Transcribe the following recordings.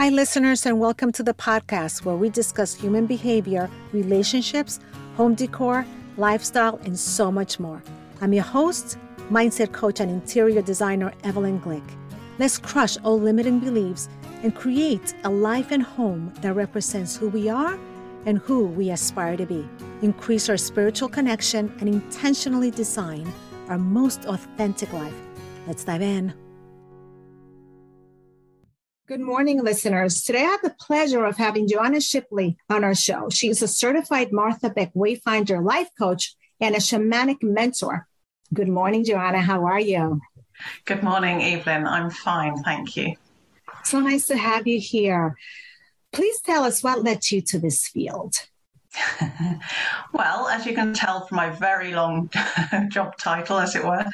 Hi, listeners, and welcome to the podcast where we discuss human behavior, relationships, home decor, lifestyle, and so much more. I'm your host, mindset coach, and interior designer, Evelyn Glick. Let's crush all limiting beliefs and create a life and home that represents who we are and who we aspire to be. Increase our spiritual connection and intentionally design our most authentic life. Let's dive in. Good morning, listeners. Today I have the pleasure of having Joanna Shipley on our show. She is a certified Martha Beck Wayfinder life coach and a shamanic mentor. Good morning, Joanna. How are you? Good morning, Evelyn. I'm fine, thank you. So nice to have you here. Please tell us what led you to this field. well, as you can tell from my very long job title, as it were,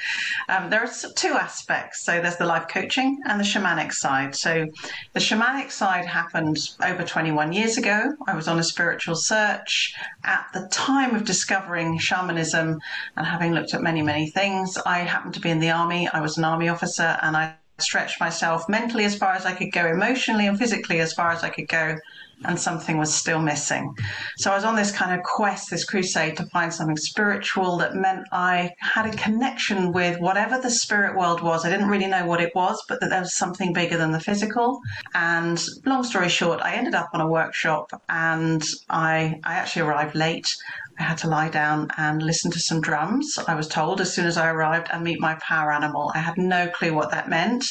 um, there are two aspects. So there's the life coaching and the shamanic side. So the shamanic side happened over 21 years ago. I was on a spiritual search. At the time of discovering shamanism and having looked at many, many things, I happened to be in the army. I was an army officer and I stretched myself mentally as far as I could go, emotionally and physically as far as I could go and something was still missing. So I was on this kind of quest, this crusade to find something spiritual that meant I had a connection with whatever the spirit world was. I didn't really know what it was, but that there was something bigger than the physical. And long story short, I ended up on a workshop and I, I actually arrived late. I had to lie down and listen to some drums. I was told as soon as I arrived and meet my power animal. I had no clue what that meant.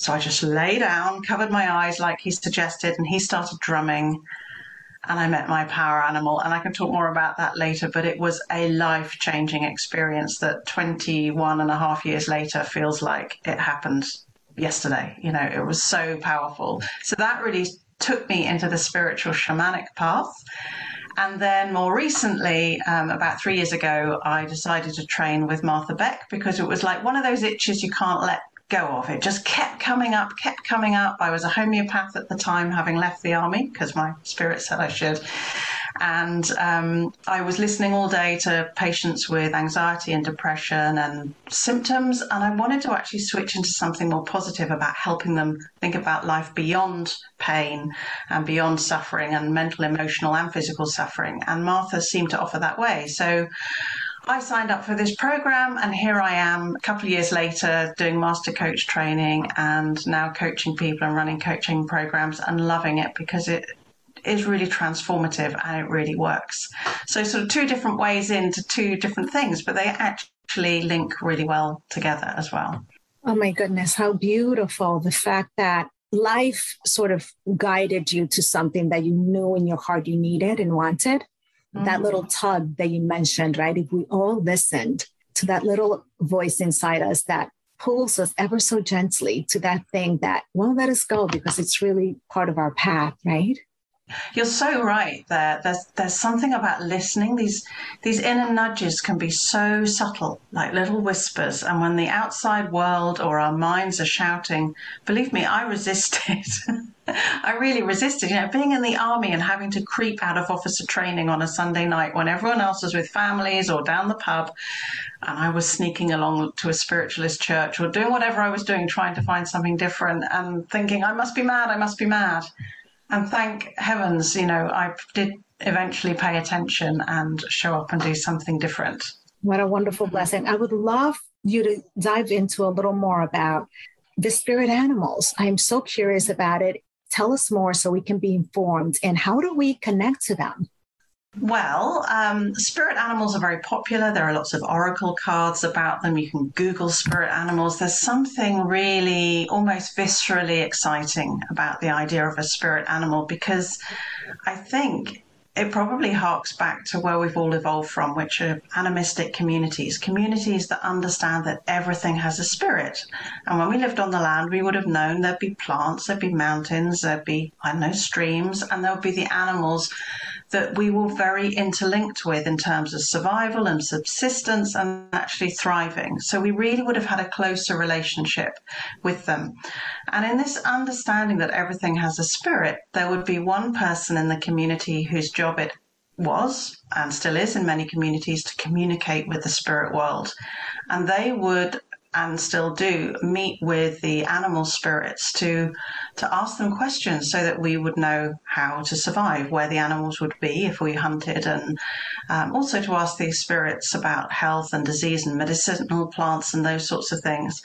So I just lay down, covered my eyes like he suggested, and he started drumming. And I met my power animal. And I can talk more about that later, but it was a life changing experience that 21 and a half years later feels like it happened yesterday. You know, it was so powerful. So that really took me into the spiritual shamanic path. And then more recently, um, about three years ago, I decided to train with Martha Beck because it was like one of those itches you can't let go of. It just kept coming up, kept coming up. I was a homeopath at the time, having left the army because my spirit said I should. And um, I was listening all day to patients with anxiety and depression and symptoms. And I wanted to actually switch into something more positive about helping them think about life beyond pain and beyond suffering and mental, emotional, and physical suffering. And Martha seemed to offer that way. So I signed up for this program, and here I am a couple of years later doing master coach training and now coaching people and running coaching programs and loving it because it is really transformative and it really works. So, sort of two different ways into two different things, but they actually link really well together as well. Oh my goodness, how beautiful the fact that life sort of guided you to something that you knew in your heart you needed and wanted mm-hmm. that little tug that you mentioned, right? If we all listened to that little voice inside us that pulls us ever so gently to that thing that won't let us go because it's really part of our path, right? You're so right there. There's there's something about listening. These these inner nudges can be so subtle, like little whispers. And when the outside world or our minds are shouting, believe me, I resisted. I really resisted. You know, being in the army and having to creep out of officer training on a Sunday night when everyone else was with families or down the pub, and I was sneaking along to a spiritualist church or doing whatever I was doing, trying to find something different, and thinking, I must be mad. I must be mad. And thank heavens, you know, I did eventually pay attention and show up and do something different. What a wonderful blessing. I would love you to dive into a little more about the spirit animals. I'm so curious about it. Tell us more so we can be informed. And how do we connect to them? Well, um, spirit animals are very popular. There are lots of oracle cards about them. You can Google spirit animals. There's something really almost viscerally exciting about the idea of a spirit animal because I think it probably harks back to where we've all evolved from, which are animistic communities, communities that understand that everything has a spirit. And when we lived on the land, we would have known there'd be plants, there'd be mountains, there'd be, I don't know, streams, and there would be the animals that we were very interlinked with in terms of survival and subsistence and actually thriving. So we really would have had a closer relationship with them. And in this understanding that everything has a spirit, there would be one person in the community whose job it was and still is in many communities to communicate with the spirit world. And they would and still do meet with the animal spirits to to ask them questions so that we would know how to survive, where the animals would be if we hunted, and um, also to ask these spirits about health and disease and medicinal plants and those sorts of things.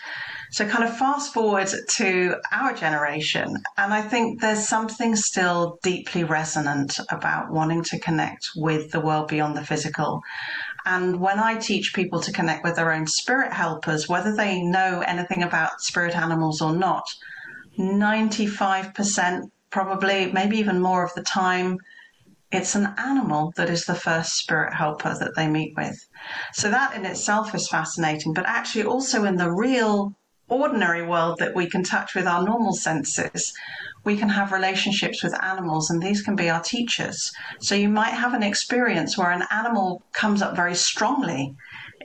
So, kind of fast forward to our generation, and I think there's something still deeply resonant about wanting to connect with the world beyond the physical. And when I teach people to connect with their own spirit helpers, whether they know anything about spirit animals or not, 95% probably, maybe even more of the time, it's an animal that is the first spirit helper that they meet with. So that in itself is fascinating, but actually also in the real ordinary world that we can touch with our normal senses, we can have relationships with animals, and these can be our teachers. So you might have an experience where an animal comes up very strongly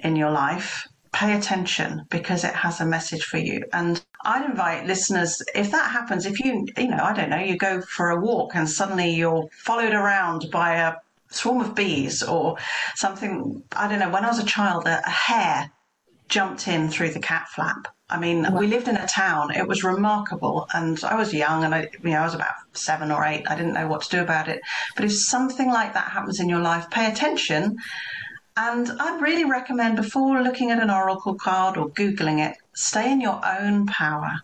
in your life. Pay attention because it has a message for you. And I'd invite listeners, if that happens, if you, you know, I don't know, you go for a walk and suddenly you're followed around by a swarm of bees or something, I don't know, when I was a child, a, a hare jumped in through the cat flap I mean, wow. we lived in a town. It was remarkable, and I was young, and I, you know, I was about seven or eight. I didn't know what to do about it. But if something like that happens in your life, pay attention. And I'd really recommend before looking at an oracle card or googling it, stay in your own power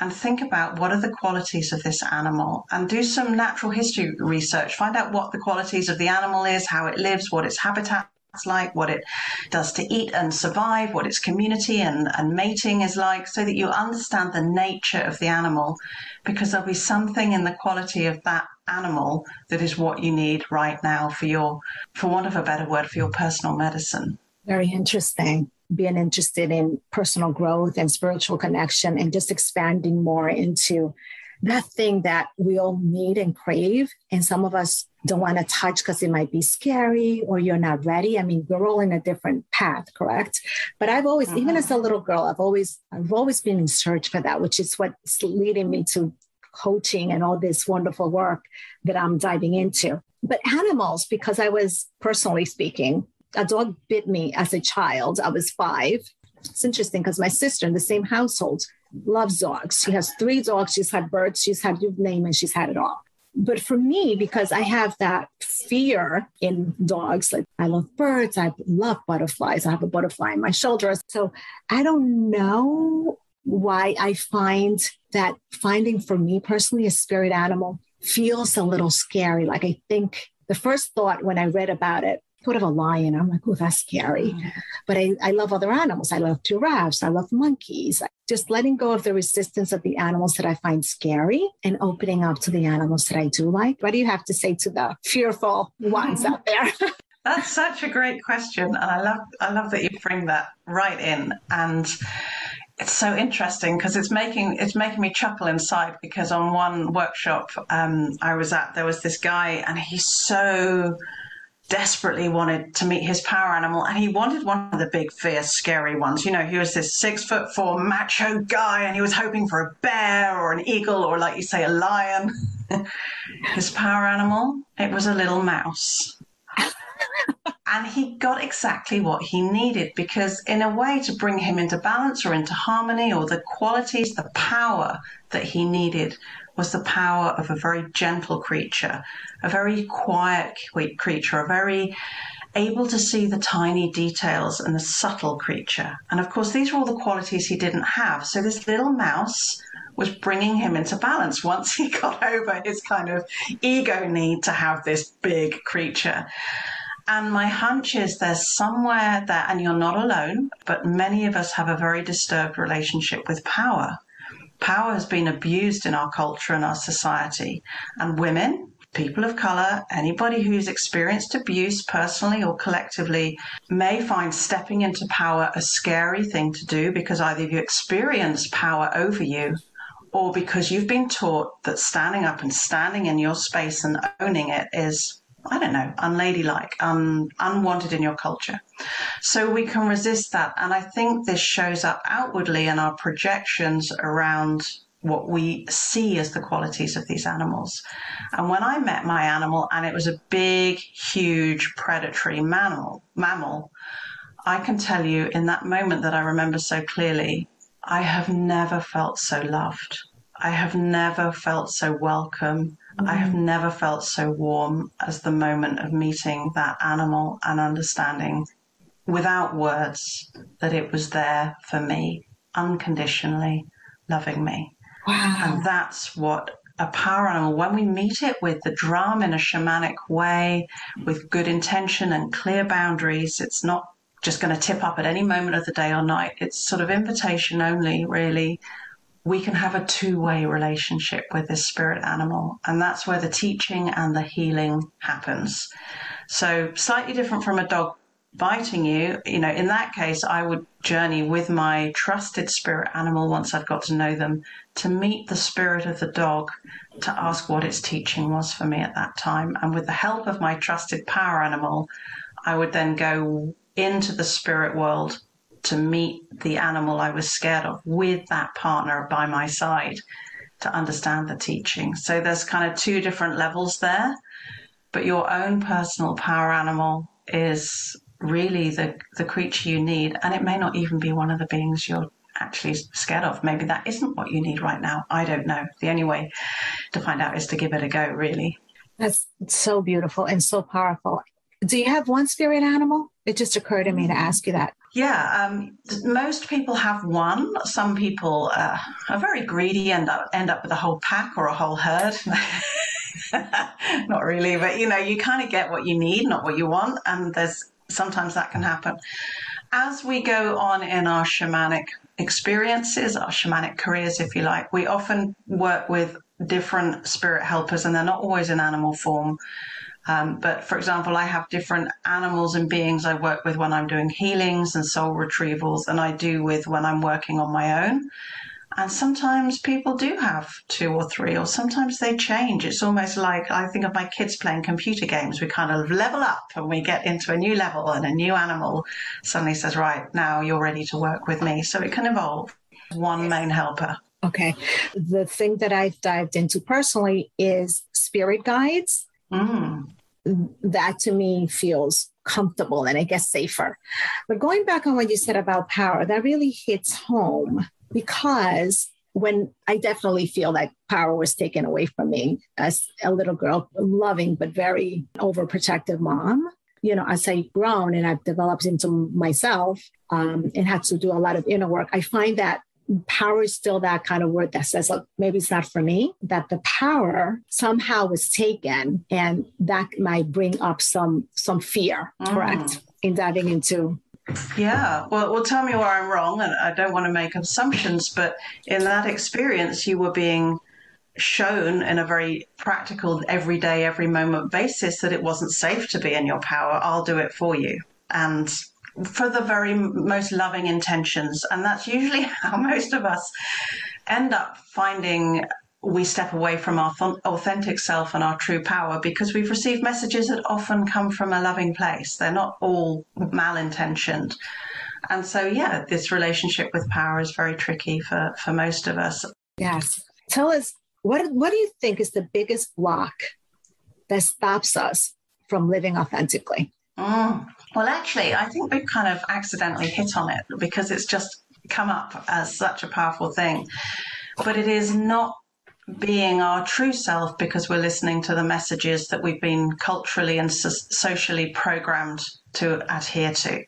and think about what are the qualities of this animal and do some natural history research. Find out what the qualities of the animal is, how it lives, what its habitat like, what it does to eat and survive, what its community and, and mating is like, so that you understand the nature of the animal, because there'll be something in the quality of that animal that is what you need right now for your, for want of a better word, for your personal medicine. Very interesting. Being interested in personal growth and spiritual connection and just expanding more into that thing that we all need and crave. And some of us don't want to touch because it might be scary or you're not ready. I mean, we're all in a different path, correct? But I've always, uh-huh. even as a little girl, I've always, I've always been in search for that, which is what's leading me to coaching and all this wonderful work that I'm diving into. But animals, because I was personally speaking, a dog bit me as a child. I was five. It's interesting because my sister in the same household loves dogs. She has three dogs. She's had birds. She's had you name it. She's had it all. But for me, because I have that fear in dogs, like I love birds, I love butterflies. I have a butterfly in my shoulder. So I don't know why I find that finding for me personally a spirit animal feels a little scary. Like I think the first thought when I read about it thought of a lion. I'm like, oh, that's scary. Mm-hmm. But I, I love other animals. I love giraffes. I love monkeys. Just letting go of the resistance of the animals that I find scary and opening up to the animals that I do like. What do you have to say to the fearful ones out there? That's such a great question, and I love I love that you bring that right in. And it's so interesting because it's making it's making me chuckle inside because on one workshop um, I was at, there was this guy, and he's so desperately wanted to meet his power animal and he wanted one of the big fierce scary ones. You know he was this six foot four macho guy and he was hoping for a bear or an eagle or like you say a lion. His power animal it was a little mouse. And he got exactly what he needed because in a way to bring him into balance or into harmony or the qualities the power that he needed was the power of a very gentle creature, a very quiet creature, a very able to see the tiny details and the subtle creature. And of course, these were all the qualities he didn't have. So this little mouse was bringing him into balance once he got over his kind of ego need to have this big creature. And my hunch is there's somewhere there, and you're not alone, but many of us have a very disturbed relationship with power power has been abused in our culture and our society. And women, people of color, anybody who's experienced abuse personally or collectively may find stepping into power a scary thing to do because either you experience power over you or because you've been taught that standing up and standing in your space and owning it is I don't know, unladylike, un, unwanted in your culture. So we can resist that. And I think this shows up outwardly in our projections around what we see as the qualities of these animals. And when I met my animal, and it was a big, huge predatory mammal, mammal, I can tell you in that moment that I remember so clearly, I have never felt so loved. I have never felt so welcome. Mm-hmm. I have mm. never felt so warm as the moment of meeting that animal and understanding without words that it was there for me, unconditionally loving me. Wow. And that's what a power animal, when we meet it with the drum in a shamanic way, with good intention and clear boundaries, it's not just going to tip up at any moment of the day or night. It's sort of invitation only, really. We can have a two way relationship with this spirit animal, and that's where the teaching and the healing happens. So, slightly different from a dog biting you, you know, in that case, I would journey with my trusted spirit animal once I'd got to know them to meet the spirit of the dog to ask what its teaching was for me at that time. And with the help of my trusted power animal, I would then go into the spirit world to meet the animal I was scared of with that partner by my side to understand the teaching. So there's kind of two different levels there. But your own personal power animal is really the, the creature you need. And it may not even be one of the beings you're actually scared of. Maybe that isn't what you need right now. I don't know. The only way to find out is to give it a go, really. That's so beautiful and so powerful. Do you have one spirit animal? It just occurred to me to ask you that. Yeah, um, most people have one. Some people uh, are very greedy and end up with a whole pack or a whole herd. not really, but you know, you kind of get what you need, not what you want, and there's sometimes that can happen. As we go on in our shamanic experiences, our shamanic careers, if you like, we often work with different spirit helpers, and they're not always in animal form. Um, but for example, I have different animals and beings I work with when I'm doing healings and soul retrievals than I do with when I'm working on my own. And sometimes people do have two or three, or sometimes they change. It's almost like I think of my kids playing computer games. We kind of level up and we get into a new level, and a new animal suddenly says, Right, now you're ready to work with me. So it can evolve. One main helper. Okay. The thing that I've dived into personally is spirit guides. Mm. That to me feels comfortable and I guess safer. But going back on what you said about power, that really hits home because when I definitely feel that power was taken away from me as a little girl, loving but very overprotective mom. You know, as I've grown and I've developed into myself um, and had to do a lot of inner work, I find that power is still that kind of word that says, look, maybe it's not for me, that the power somehow was taken and that might bring up some some fear, mm. correct? In diving into yeah, well, well, tell me where I'm wrong, and I don't want to make assumptions, but in that experience, you were being shown in a very practical, everyday, every moment basis that it wasn't safe to be in your power. I'll do it for you. And for the very most loving intentions. And that's usually how most of us end up finding we step away from our th- authentic self and our true power because we've received messages that often come from a loving place. They're not all malintentioned. And so, yeah, this relationship with power is very tricky for, for most of us. Yes. Tell us, what, what do you think is the biggest block that stops us from living authentically? Mm. Well, actually, I think we've kind of accidentally hit on it because it's just come up as such a powerful thing. But it is not being our true self because we're listening to the messages that we've been culturally and so- socially programmed to adhere to.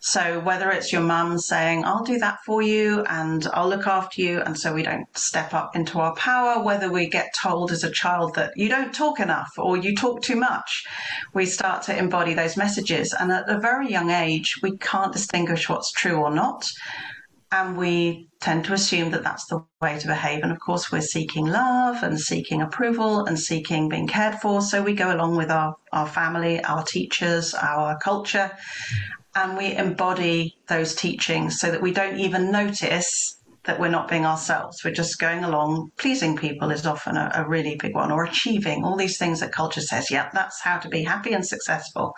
So whether it's your mum saying, I'll do that for you and I'll look after you, and so we don't step up into our power, whether we get told as a child that you don't talk enough or you talk too much, we start to embody those messages. And at a very young age, we can't distinguish what's true or not and we tend to assume that that's the way to behave. And of course, we're seeking love and seeking approval and seeking being cared for. So we go along with our, our family, our teachers, our culture, and we embody those teachings so that we don't even notice that we're not being ourselves. We're just going along. Pleasing people is often a, a really big one, or achieving all these things that culture says, yeah, that's how to be happy and successful.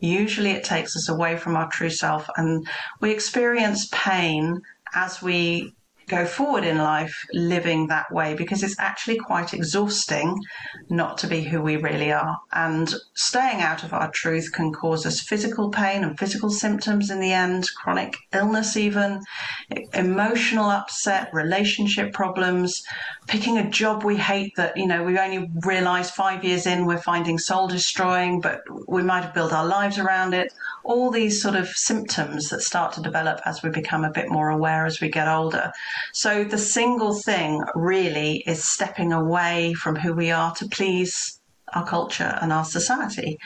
Usually it takes us away from our true self and we experience pain as we go forward in life living that way because it's actually quite exhausting not to be who we really are. And staying out of our truth can cause us physical pain and physical symptoms in the end, chronic illness, even emotional upset, relationship problems, picking a job we hate that, you know, we only realize five years in we're finding soul destroying, but we might have built our lives around it. All these sort of symptoms that start to develop as we become a bit more aware as we get older. So the single thing really is stepping away from who we are to please our culture and our society.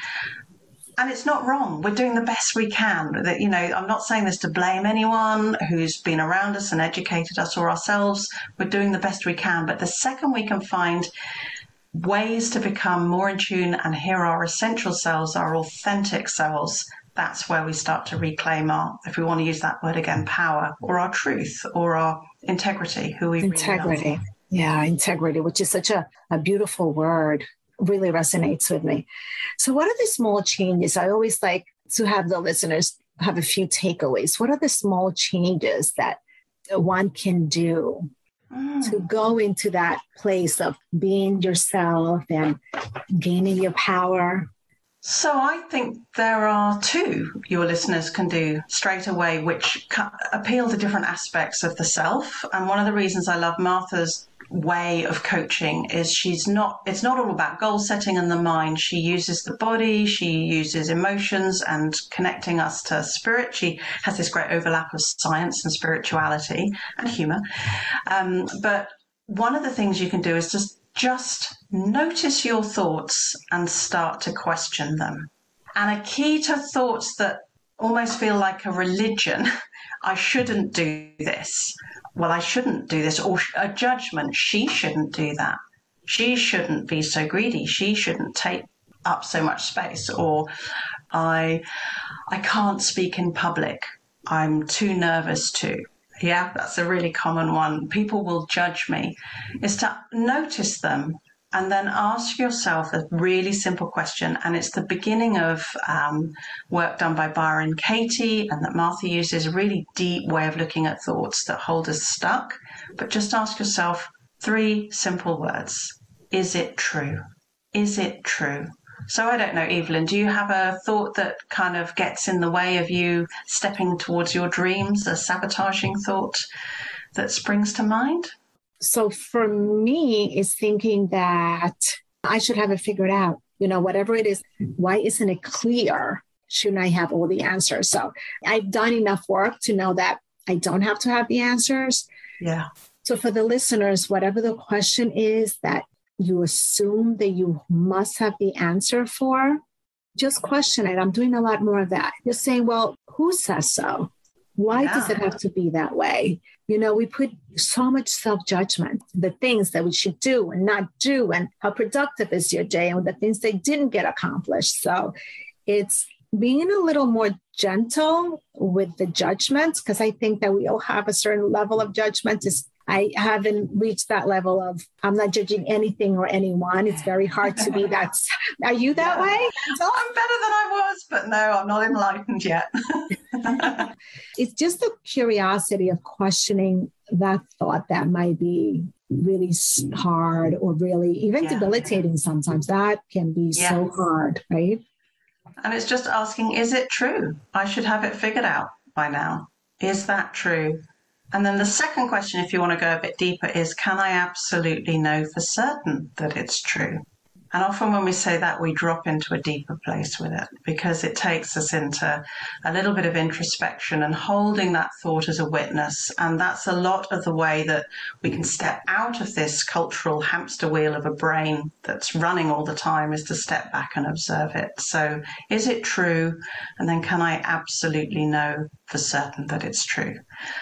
And it's not wrong. We're doing the best we can. That you know, I'm not saying this to blame anyone who's been around us and educated us or ourselves. We're doing the best we can. But the second we can find ways to become more in tune and hear our essential selves, our authentic selves, that's where we start to reclaim our, if we want to use that word again, power or our truth or our integrity, who we integrity. Really yeah, integrity, which is such a, a beautiful word, really resonates with me. So, what are the small changes? I always like to have the listeners have a few takeaways. What are the small changes that one can do mm. to go into that place of being yourself and gaining your power so I think there are two your listeners can do straight away, which appeal to different aspects of the self. And one of the reasons I love Martha's way of coaching is she's not it's not all about goal setting and the mind. She uses the body she uses emotions and connecting us to spirit. She has this great overlap of science and spirituality and humor. Um, but one of the things you can do is just just notice your thoughts and start to question them. And a key to thoughts that almost feel like a religion I shouldn't do this. Well, I shouldn't do this. Or a judgment, she shouldn't do that. She shouldn't be so greedy. She shouldn't take up so much space. Or I, I can't speak in public. I'm too nervous to. Yeah, that's a really common one. People will judge me. Is to notice them and then ask yourself a really simple question. And it's the beginning of um, work done by Byron Katie and that Martha uses a really deep way of looking at thoughts that hold us stuck. But just ask yourself three simple words Is it true? Is it true? So I don't know, Evelyn, do you have a thought that kind of gets in the way of you stepping towards your dreams, a sabotaging thought that springs to mind? So for me, it's thinking that I should have it figured out. You know, whatever it is, why isn't it clear? Shouldn't I have all the answers? So I've done enough work to know that I don't have to have the answers. Yeah. So for the listeners, whatever the question is that you assume that you must have the answer for, just question it. I'm doing a lot more of that. Just saying, well, who says so? Why yeah. does it have to be that way? You know, we put so much self judgment, the things that we should do and not do, and how productive is your day, and the things that didn't get accomplished. So it's being a little more gentle with the judgments, because I think that we all have a certain level of judgment. Is I haven't reached that level of I'm not judging anything or anyone. It's very hard to be that. Are you that yeah. way? I'm better than I was, but no, I'm not enlightened yet. it's just the curiosity of questioning that thought that might be really hard or really even yeah. debilitating sometimes. That can be so hard, right? And it's just asking, is it true? I should have it figured out by now. Is that true? And then the second question, if you want to go a bit deeper, is can I absolutely know for certain that it's true? And often when we say that, we drop into a deeper place with it because it takes us into a little bit of introspection and holding that thought as a witness. And that's a lot of the way that we can step out of this cultural hamster wheel of a brain that's running all the time is to step back and observe it. So is it true? And then can I absolutely know for certain that it's true?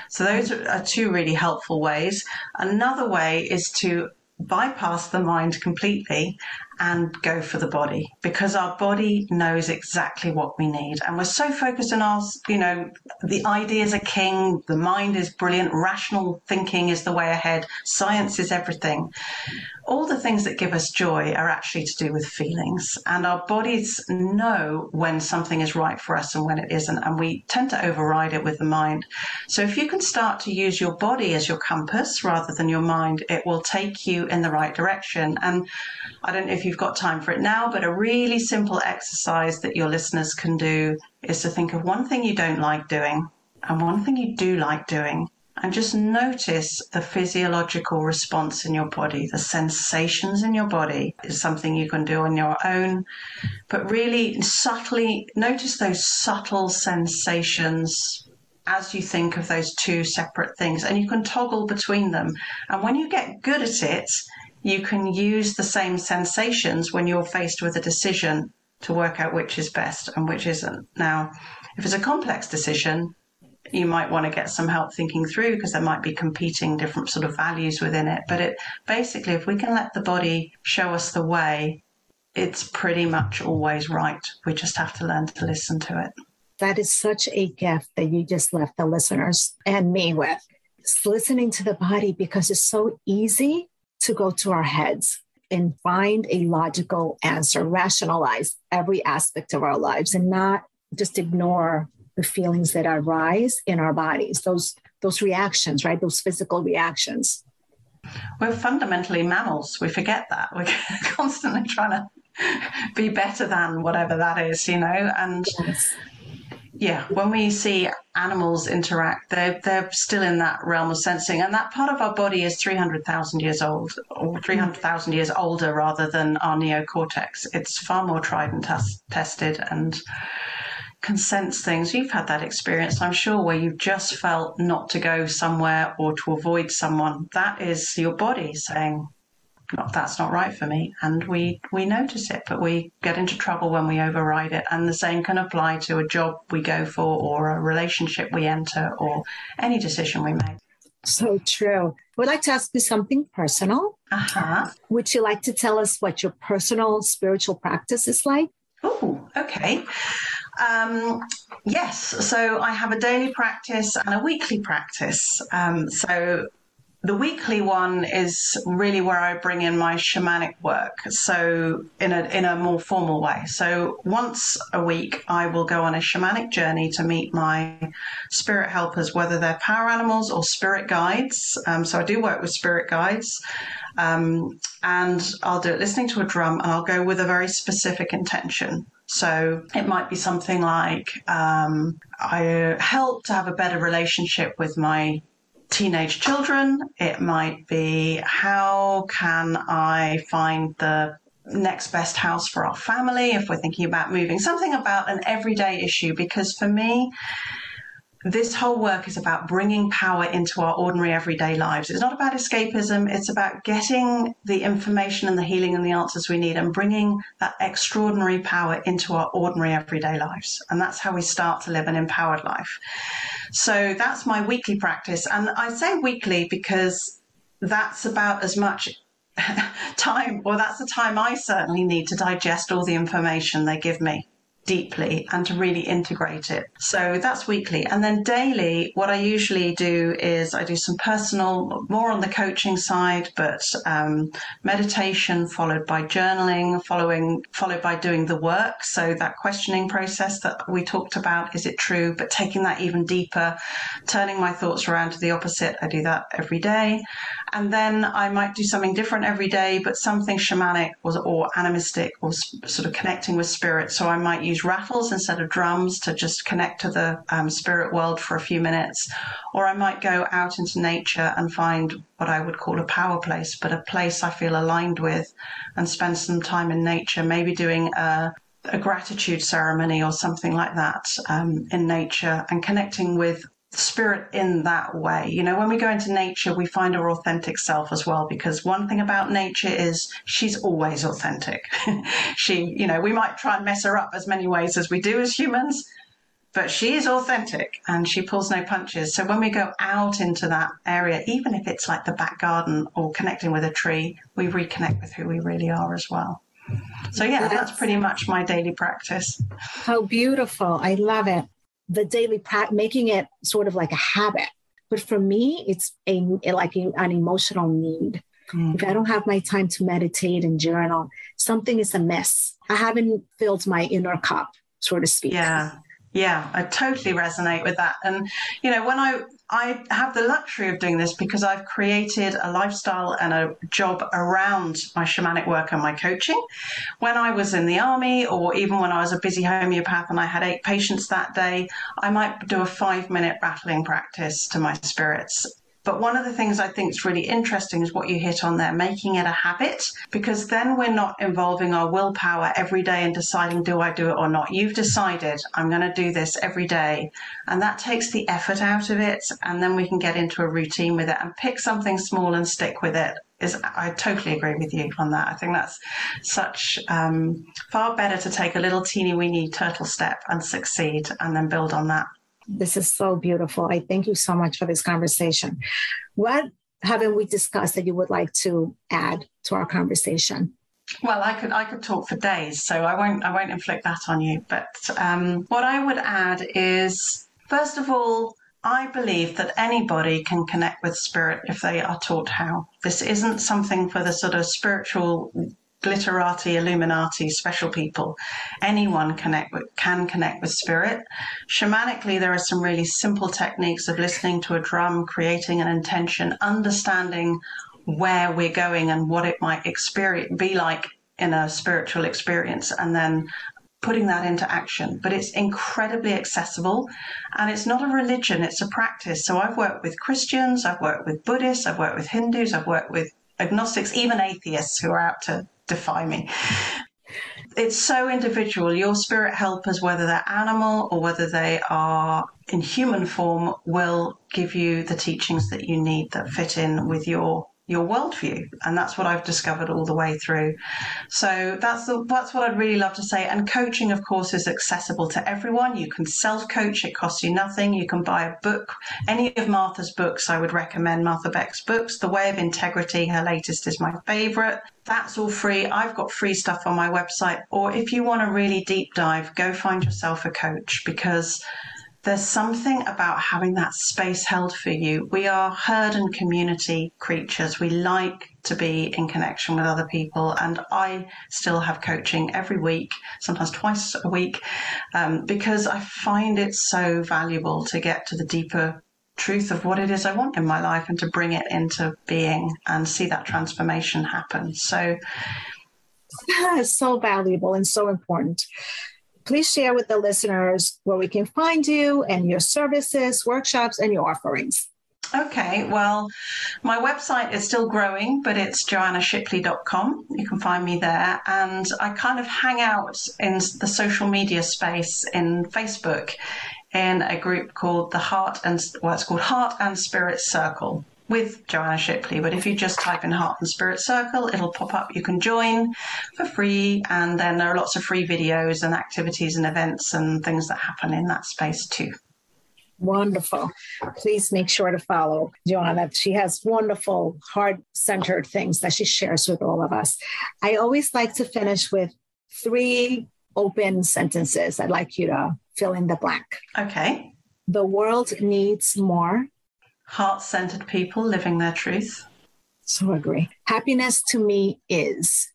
So those are two really helpful ways. Another way is to bypass the mind completely and go for the body because our body knows exactly what we need. And we're so focused on our, you know, the ideas are king, the mind is brilliant, rational thinking is the way ahead, science is everything. All the things that give us joy are actually to do with feelings. And our bodies know when something is right for us and when it isn't. And we tend to override it with the mind. So if you can start to use your body as your compass rather than your mind, it will take you in the right direction. And I don't know if you've got time for it now, but a really simple exercise that your listeners can do is to think of one thing you don't like doing and one thing you do like doing. And just notice the physiological response in your body, the sensations in your body is something you can do on your own. But really subtly notice those subtle sensations as you think of those two separate things and you can toggle between them. And when you get good at it, you can use the same sensations when you're faced with a decision to work out which is best and which isn't. Now, if it's a complex decision, you might want to get some help thinking through because there might be competing different sort of values within it. But it basically, if we can let the body show us the way, it's pretty much always right. We just have to learn to listen to it. That is such a gift that you just left the listeners and me with. It's listening to the body because it's so easy to go to our heads and find a logical answer, rationalize every aspect of our lives and not just ignore the feelings that arise in our bodies, those those reactions, right? Those physical reactions. We're fundamentally mammals. We forget that. We're constantly trying to be better than whatever that is, you know, and yes yeah, when we see animals interact, they're, they're still in that realm of sensing. And that part of our body is 300,000 years old, or mm. 300,000 years older rather than our neocortex. It's far more tried and t- tested and can sense things. You've had that experience, I'm sure, where you've just felt not to go somewhere or to avoid someone. That is your body saying, that's not right for me. And we we notice it but we get into trouble when we override it. And the same can apply to a job we go for or a relationship we enter or any decision we make. So true. I would like to ask you something personal? Uh-huh. Would you like to tell us what your personal spiritual practice is like? Oh okay. Um, yes, so I have a daily practice and a weekly practice. Um, so the weekly one is really where I bring in my shamanic work. So in a in a more formal way. So once a week I will go on a shamanic journey to meet my spirit helpers, whether they're power animals or spirit guides. Um, so I do work with spirit guides. Um, and I'll do it listening to a drum and I'll go with a very specific intention. So it might be something like um, I help to have a better relationship with my teenage children. It might be how can I find the next best house for our family if we're thinking about moving, something about an everyday issue. Because for me, this whole work is about bringing power into our ordinary everyday lives. It's not about escapism. It's about getting the information and the healing and the answers we need and bringing that extraordinary power into our ordinary everyday lives. And that's how we start to live an empowered life. So that's my weekly practice. And I say weekly because that's about as much time, or that's the time I certainly need to digest all the information they give me deeply and to really integrate it. So that's weekly. And then daily, what I usually do is I do some personal, more on the coaching side, but um, meditation followed by journaling, following followed by doing the work. So that questioning process that we talked about, is it true? But taking that even deeper, turning my thoughts around to the opposite. I do that every day. And then I might do something different every day, but something shamanic or, or animistic or sort of connecting with spirit. So I might use use rattles instead of drums to just connect to the um, spirit world for a few minutes. Or I might go out into nature and find what I would call a power place, but a place I feel aligned with and spend some time in nature, maybe doing a a gratitude ceremony or something like that um, in nature and connecting with spirit in that way. You know, when we go into nature, we find our authentic self as well, because one thing about nature is she's always authentic. she, you know, we might try and mess her up as many ways as we do as humans, but she is authentic and she pulls no punches. So when we go out into that area, even if it's like the back garden or connecting with a tree, we reconnect with who we really are as well. So, yeah, that's, pretty much my daily practice. How beautiful. I love it. The daily practice, making it sort of like a habit. But for me, it's a like an emotional need. Mm. If I don't have my time to meditate and journal, something is amiss. I haven't filled my inner cup, so to speak. Yeah. Yeah, I totally resonate with that. And, you know, when I, I have the luxury of doing this because I've created a lifestyle and a job around my shamanic work and my coaching. When I was in the army, or even when I was a busy homeopath and I had eight patients that day, I might do a five minute rattling practice to my spirits but one of the things I think is really interesting is what you hit on there, making it a habit, because then we're not involving our willpower every day and deciding, do I do it or not? You've decided, I'm going to do this every day. And that takes the effort out of it. And then we can get into a routine with it and pick something small and stick with it is I totally agree with you on that. I think that's such um, far better to take a little teeny weeny turtle step and succeed and then build on that. This is so beautiful. I thank you so much for this conversation. What haven't we discussed that you would like to add to our conversation? Well, I could I could talk for days, so I won't I won't inflict that on you. But um, what I would add is, first of all, I believe that anybody can connect with spirit if they are taught how. This isn't something for the sort of spiritual glitterati, illuminati, special people. Anyone connect with, can connect with spirit. Shamanically, there are some really simple techniques of listening to a drum, creating an intention, understanding where we're going and what it might experience, be like in a spiritual experience, and then putting that into action. But it's incredibly accessible and it's not a religion, it's a practice. So I've worked with Christians, I've worked with Buddhists, I've worked with Hindus, I've worked with agnostics, even atheists who are out to defy me. It's so individual. Your spirit helpers, whether they're animal or whether they are in human form, will give you the teachings that you need that fit in with your your worldview. And that's what I've discovered all the way through. So that's the, that's what I'd really love to say. And coaching, of course, is accessible to everyone. You can self coach. It costs you nothing. You can buy a book. Any of Martha's books, I would recommend Martha Beck's books. The Way of Integrity, her latest is my favorite. That's all free. I've got free stuff on my website. Or if you want to really deep dive, go find yourself a coach because there's something about having that space held for you. We are herd and community creatures. We like to be in connection with other people. And I still have coaching every week, sometimes twice a week, um, because I find it so valuable to get to the deeper truth of what it is I want in my life and to bring it into being and see that transformation happen. So, so valuable and so important please share with the listeners where we can find you and your services, workshops, and your offerings. Okay, well, my website is still growing, but it's joannashipley.com. You can find me there. And I kind of hang out in the social media space in Facebook in a group called the Heart and, well, it's called Heart and Spirit Circle with Joanna Shipley. But if you just type in Heart and Spirit Circle, it'll pop up. You can join for free. And then there are lots of free videos and activities and events and things that happen in that space too. Wonderful. Please make sure to follow Joanna. She has wonderful, heart centered things that she shares with all of us. I always like to finish with three open sentences. I'd like you to fill in the blank. Okay. The world needs more heart centered people living their truth. So agree. Happiness to me is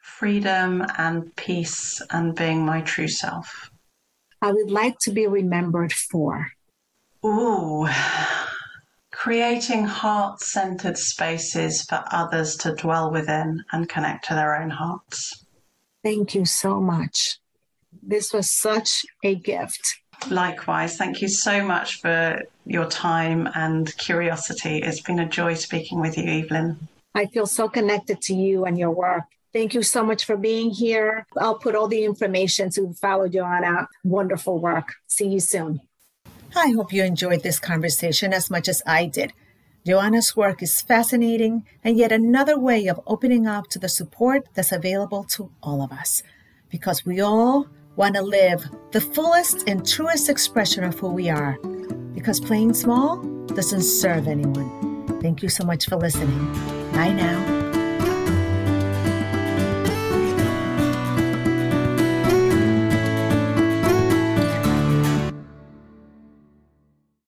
freedom and peace and being my true self. I would like to be remembered for. Ooh, creating heart centered spaces for others to dwell within and connect to their own hearts. Thank you so much. This was such a gift. Likewise, thank you so much for your time and curiosity. It's been a joy speaking with you, Evelyn. I feel so connected to you and your work. Thank you so much for being here. I'll put all the information to follow Joanna. Wonderful work. See you soon. I hope you enjoyed this conversation as much as I did. Joanna's work is fascinating and yet another way of opening up to the support that's available to all of us because we all want to live the fullest and truest expression of who we are because playing small doesn't serve anyone. Thank you so much for listening. Bye now.